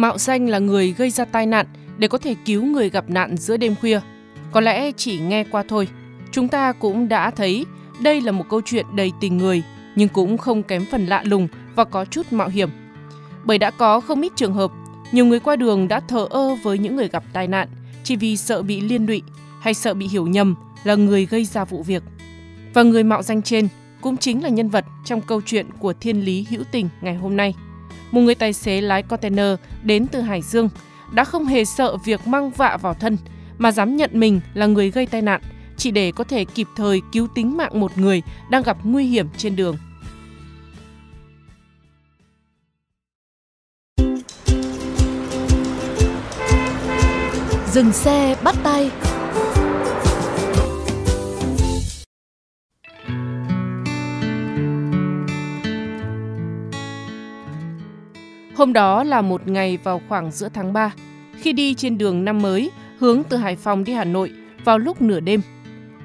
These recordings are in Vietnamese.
Mạo danh là người gây ra tai nạn để có thể cứu người gặp nạn giữa đêm khuya. Có lẽ chỉ nghe qua thôi, chúng ta cũng đã thấy đây là một câu chuyện đầy tình người, nhưng cũng không kém phần lạ lùng và có chút mạo hiểm. Bởi đã có không ít trường hợp, nhiều người qua đường đã thờ ơ với những người gặp tai nạn chỉ vì sợ bị liên lụy hay sợ bị hiểu nhầm là người gây ra vụ việc. Và người mạo danh trên cũng chính là nhân vật trong câu chuyện của Thiên Lý Hữu Tình ngày hôm nay một người tài xế lái container đến từ Hải Dương, đã không hề sợ việc mang vạ vào thân, mà dám nhận mình là người gây tai nạn, chỉ để có thể kịp thời cứu tính mạng một người đang gặp nguy hiểm trên đường. Dừng xe, bắt tay Hôm đó là một ngày vào khoảng giữa tháng 3, khi đi trên đường năm mới hướng từ Hải Phòng đi Hà Nội vào lúc nửa đêm.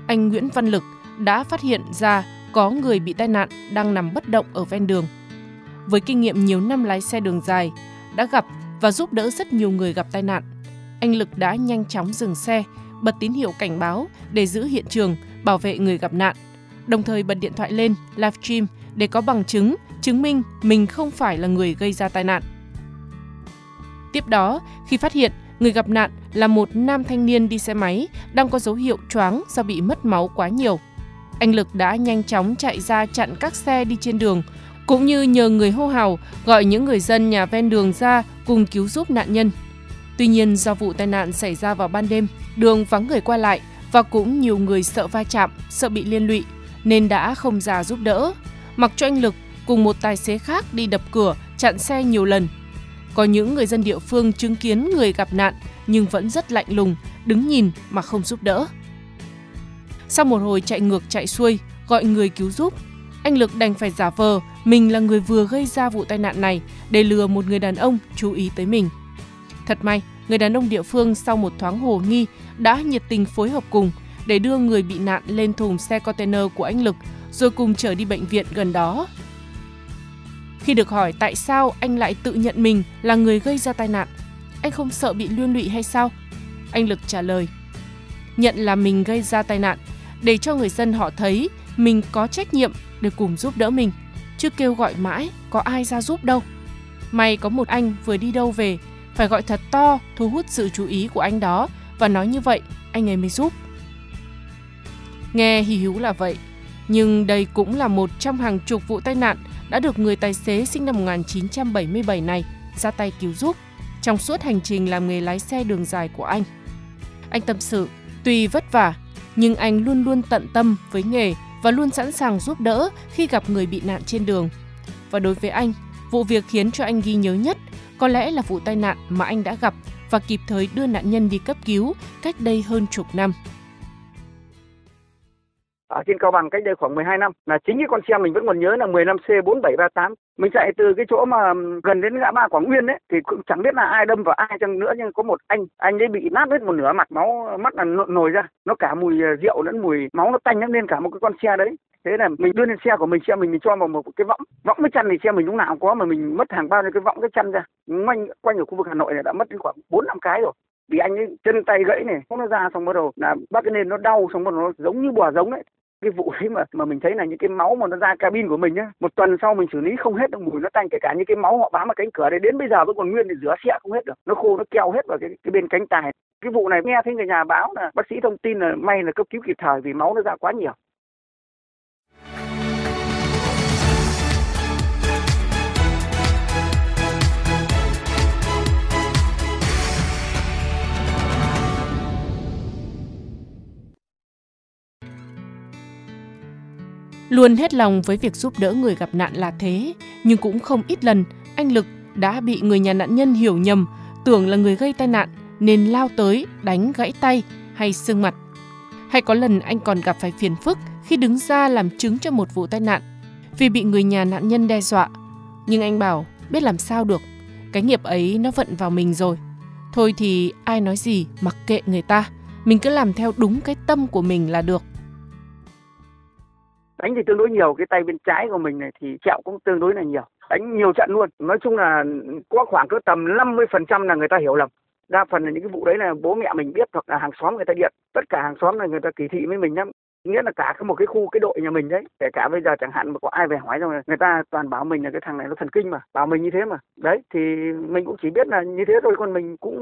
Anh Nguyễn Văn Lực đã phát hiện ra có người bị tai nạn đang nằm bất động ở ven đường. Với kinh nghiệm nhiều năm lái xe đường dài, đã gặp và giúp đỡ rất nhiều người gặp tai nạn. Anh Lực đã nhanh chóng dừng xe, bật tín hiệu cảnh báo để giữ hiện trường, bảo vệ người gặp nạn. Đồng thời bật điện thoại lên, livestream để có bằng chứng, chứng minh mình không phải là người gây ra tai nạn. Tiếp đó, khi phát hiện người gặp nạn là một nam thanh niên đi xe máy đang có dấu hiệu choáng do bị mất máu quá nhiều. Anh Lực đã nhanh chóng chạy ra chặn các xe đi trên đường, cũng như nhờ người hô hào gọi những người dân nhà ven đường ra cùng cứu giúp nạn nhân. Tuy nhiên do vụ tai nạn xảy ra vào ban đêm, đường vắng người qua lại và cũng nhiều người sợ va chạm, sợ bị liên lụy nên đã không ra giúp đỡ, mặc cho anh Lực cùng một tài xế khác đi đập cửa, chặn xe nhiều lần. Có những người dân địa phương chứng kiến người gặp nạn nhưng vẫn rất lạnh lùng, đứng nhìn mà không giúp đỡ. Sau một hồi chạy ngược chạy xuôi, gọi người cứu giúp, anh Lực đành phải giả vờ mình là người vừa gây ra vụ tai nạn này để lừa một người đàn ông chú ý tới mình. Thật may, người đàn ông địa phương sau một thoáng hồ nghi đã nhiệt tình phối hợp cùng để đưa người bị nạn lên thùng xe container của anh Lực rồi cùng chở đi bệnh viện gần đó. Khi được hỏi tại sao anh lại tự nhận mình là người gây ra tai nạn, anh không sợ bị liên lụy hay sao? Anh Lực trả lời, nhận là mình gây ra tai nạn để cho người dân họ thấy mình có trách nhiệm để cùng giúp đỡ mình, chứ kêu gọi mãi có ai ra giúp đâu. May có một anh vừa đi đâu về, phải gọi thật to thu hút sự chú ý của anh đó và nói như vậy anh ấy mới giúp. Nghe hí hữu là vậy, nhưng đây cũng là một trong hàng chục vụ tai nạn đã được người tài xế sinh năm 1977 này ra tay cứu giúp trong suốt hành trình làm nghề lái xe đường dài của anh. Anh tâm sự, tuy vất vả, nhưng anh luôn luôn tận tâm với nghề và luôn sẵn sàng giúp đỡ khi gặp người bị nạn trên đường. Và đối với anh, vụ việc khiến cho anh ghi nhớ nhất có lẽ là vụ tai nạn mà anh đã gặp và kịp thời đưa nạn nhân đi cấp cứu cách đây hơn chục năm ở trên Cao Bằng cách đây khoảng 12 năm là chính cái con xe mình vẫn còn nhớ là 15C 4738 mình chạy từ cái chỗ mà gần đến ngã ba Quảng Nguyên ấy thì cũng chẳng biết là ai đâm vào ai chăng nữa nhưng có một anh anh ấy bị nát hết một nửa mặt máu mắt là nổi, ra. Nó cả mùi ờ, rượu lẫn mùi máu nó tanh lên cả một cái con xe đấy. Thế là mình đưa lên xe của mình xe mình mình cho vào một cái võng. Võng với chăn thì xe mình lúc nào cũng có mà mình mất hàng bao nhiêu cái võng cái chăn ra. Quanh quanh ở khu vực Hà Nội này đã mất đến khoảng bốn năm cái rồi. Vì anh ấy chân tay gãy này không nó ra xong bắt đầu là bắt cái nên nó đau xong bắt đầu nó giống như bò giống đấy cái vụ ấy mà mà mình thấy là những cái máu mà nó ra cabin của mình nhá, một tuần sau mình xử lý không hết được mùi, nó tanh kể cả những cái máu họ bám vào cánh cửa đấy đến bây giờ vẫn còn nguyên để rửa xe không hết được, nó khô, nó keo hết vào cái cái bên cánh tài. Cái vụ này nghe thấy người nhà báo là, bác sĩ thông tin là may là cấp cứu kịp thời vì máu nó ra quá nhiều. Luôn hết lòng với việc giúp đỡ người gặp nạn là thế, nhưng cũng không ít lần anh Lực đã bị người nhà nạn nhân hiểu nhầm, tưởng là người gây tai nạn nên lao tới đánh gãy tay hay xương mặt. Hay có lần anh còn gặp phải phiền phức khi đứng ra làm chứng cho một vụ tai nạn vì bị người nhà nạn nhân đe dọa. Nhưng anh bảo biết làm sao được, cái nghiệp ấy nó vận vào mình rồi. Thôi thì ai nói gì mặc kệ người ta, mình cứ làm theo đúng cái tâm của mình là được. Đánh thì tương đối nhiều, cái tay bên trái của mình này thì chẹo cũng tương đối là nhiều. Đánh nhiều trận luôn. Nói chung là có khoảng cỡ tầm 50% là người ta hiểu lầm đa phần là những cái vụ đấy là bố mẹ mình biết hoặc là hàng xóm người ta điện tất cả hàng xóm là người ta kỳ thị với mình lắm nghĩa là cả một cái khu cái đội nhà mình đấy kể cả bây giờ chẳng hạn mà có ai về hỏi rồi người ta toàn bảo mình là cái thằng này nó thần kinh mà bảo mình như thế mà. Đấy thì mình cũng chỉ biết là như thế thôi còn mình cũng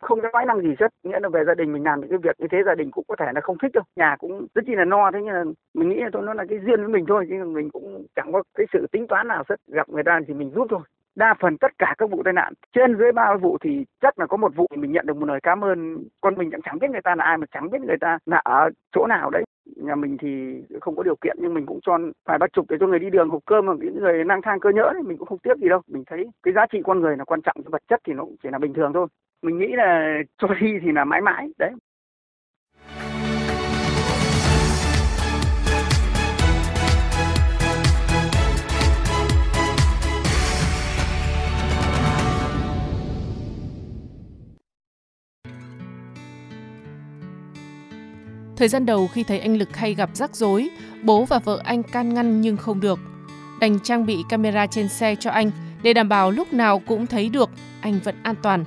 không có nói năng gì hết, nghĩa là về gia đình mình làm những cái việc như thế gia đình cũng có thể là không thích đâu. Nhà cũng rất chi là no thế nhưng là mình nghĩ là thôi nó là cái duyên với mình thôi chứ mình cũng chẳng có cái sự tính toán nào hết, gặp người ta thì mình giúp thôi đa phần tất cả các vụ tai nạn, trên dưới ba vụ thì chắc là có một vụ mình nhận được một lời cảm ơn. Con mình chẳng biết người ta là ai mà chẳng biết người ta là ở chỗ nào đấy. Nhà mình thì không có điều kiện nhưng mình cũng cho phải bắt chục để cho người đi đường hộp cơm mà những người lang thang cơ nhỡ thì mình cũng không tiếc gì đâu. Mình thấy cái giá trị con người là quan trọng vật chất thì nó cũng chỉ là bình thường thôi. Mình nghĩ là cho đi thì là mãi mãi, đấy. Thời gian đầu khi thấy anh Lực hay gặp rắc rối, bố và vợ anh can ngăn nhưng không được. Đành trang bị camera trên xe cho anh để đảm bảo lúc nào cũng thấy được anh vẫn an toàn.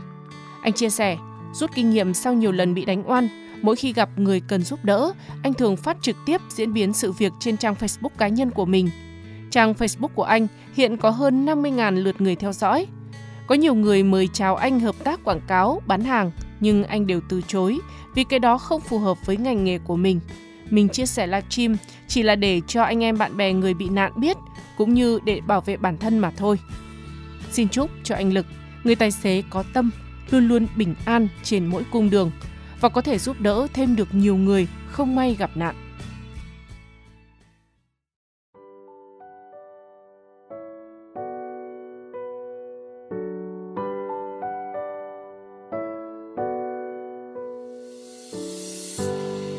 Anh chia sẻ, rút kinh nghiệm sau nhiều lần bị đánh oan, mỗi khi gặp người cần giúp đỡ, anh thường phát trực tiếp diễn biến sự việc trên trang Facebook cá nhân của mình. Trang Facebook của anh hiện có hơn 50.000 lượt người theo dõi. Có nhiều người mời chào anh hợp tác quảng cáo, bán hàng, nhưng anh đều từ chối vì cái đó không phù hợp với ngành nghề của mình. Mình chia sẻ livestream chỉ là để cho anh em bạn bè người bị nạn biết cũng như để bảo vệ bản thân mà thôi. Xin chúc cho anh Lực, người tài xế có tâm, luôn luôn bình an trên mỗi cung đường và có thể giúp đỡ thêm được nhiều người không may gặp nạn.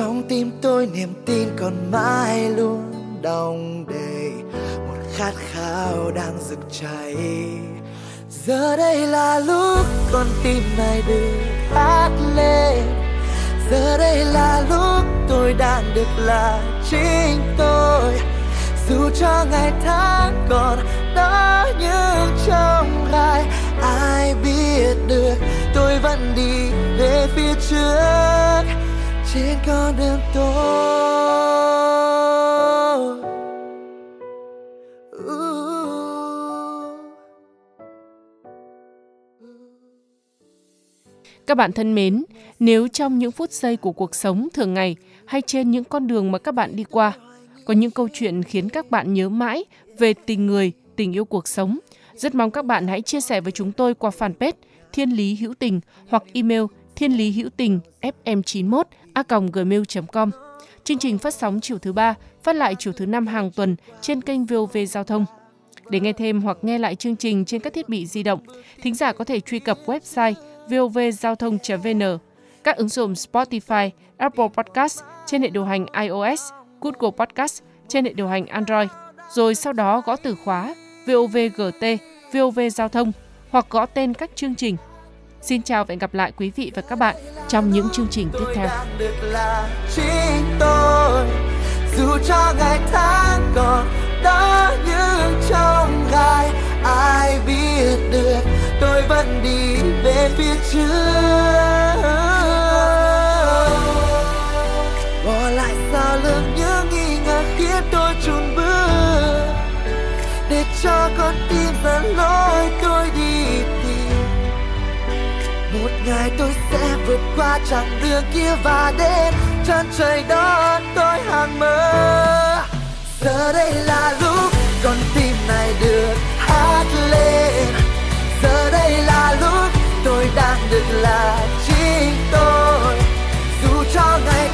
trong tim tôi niềm tin còn mãi luôn đong đầy. Một khát khao đang rực cháy. Giờ đây là lúc con tim này được hát lên. Giờ đây là lúc tôi đang được là chính tôi. Dù cho ngày tháng còn đó như trong gai, ai biết được tôi vẫn đi về phía trước trên con đường tôi Các bạn thân mến, nếu trong những phút giây của cuộc sống thường ngày hay trên những con đường mà các bạn đi qua, có những câu chuyện khiến các bạn nhớ mãi về tình người, tình yêu cuộc sống, rất mong các bạn hãy chia sẻ với chúng tôi qua fanpage Thiên Lý Hữu Tình hoặc email thiên lý hữu tình fm91 a gmail.com. Chương trình phát sóng chiều thứ ba, phát lại chiều thứ năm hàng tuần trên kênh VOV Giao thông. Để nghe thêm hoặc nghe lại chương trình trên các thiết bị di động, thính giả có thể truy cập website vovgiao thông.vn, các ứng dụng Spotify, Apple Podcast trên hệ điều hành iOS, Google Podcast trên hệ điều hành Android, rồi sau đó gõ từ khóa VOVGT, VOV Giao thông hoặc gõ tên các chương trình Xin chào và hẹn gặp lại quý vị và các bạn trong những chương trình tiếp theo. Dù cho ngày tháng còn đó như trong gai, ai biết được tôi vẫn đi về phía trước chặng đường kia và đến. Chân trời đó tôi hàng mơ. Giờ đây là lúc con tim này được hát lên. Giờ đây là lúc tôi đang được là chính tôi. Dù cho ngày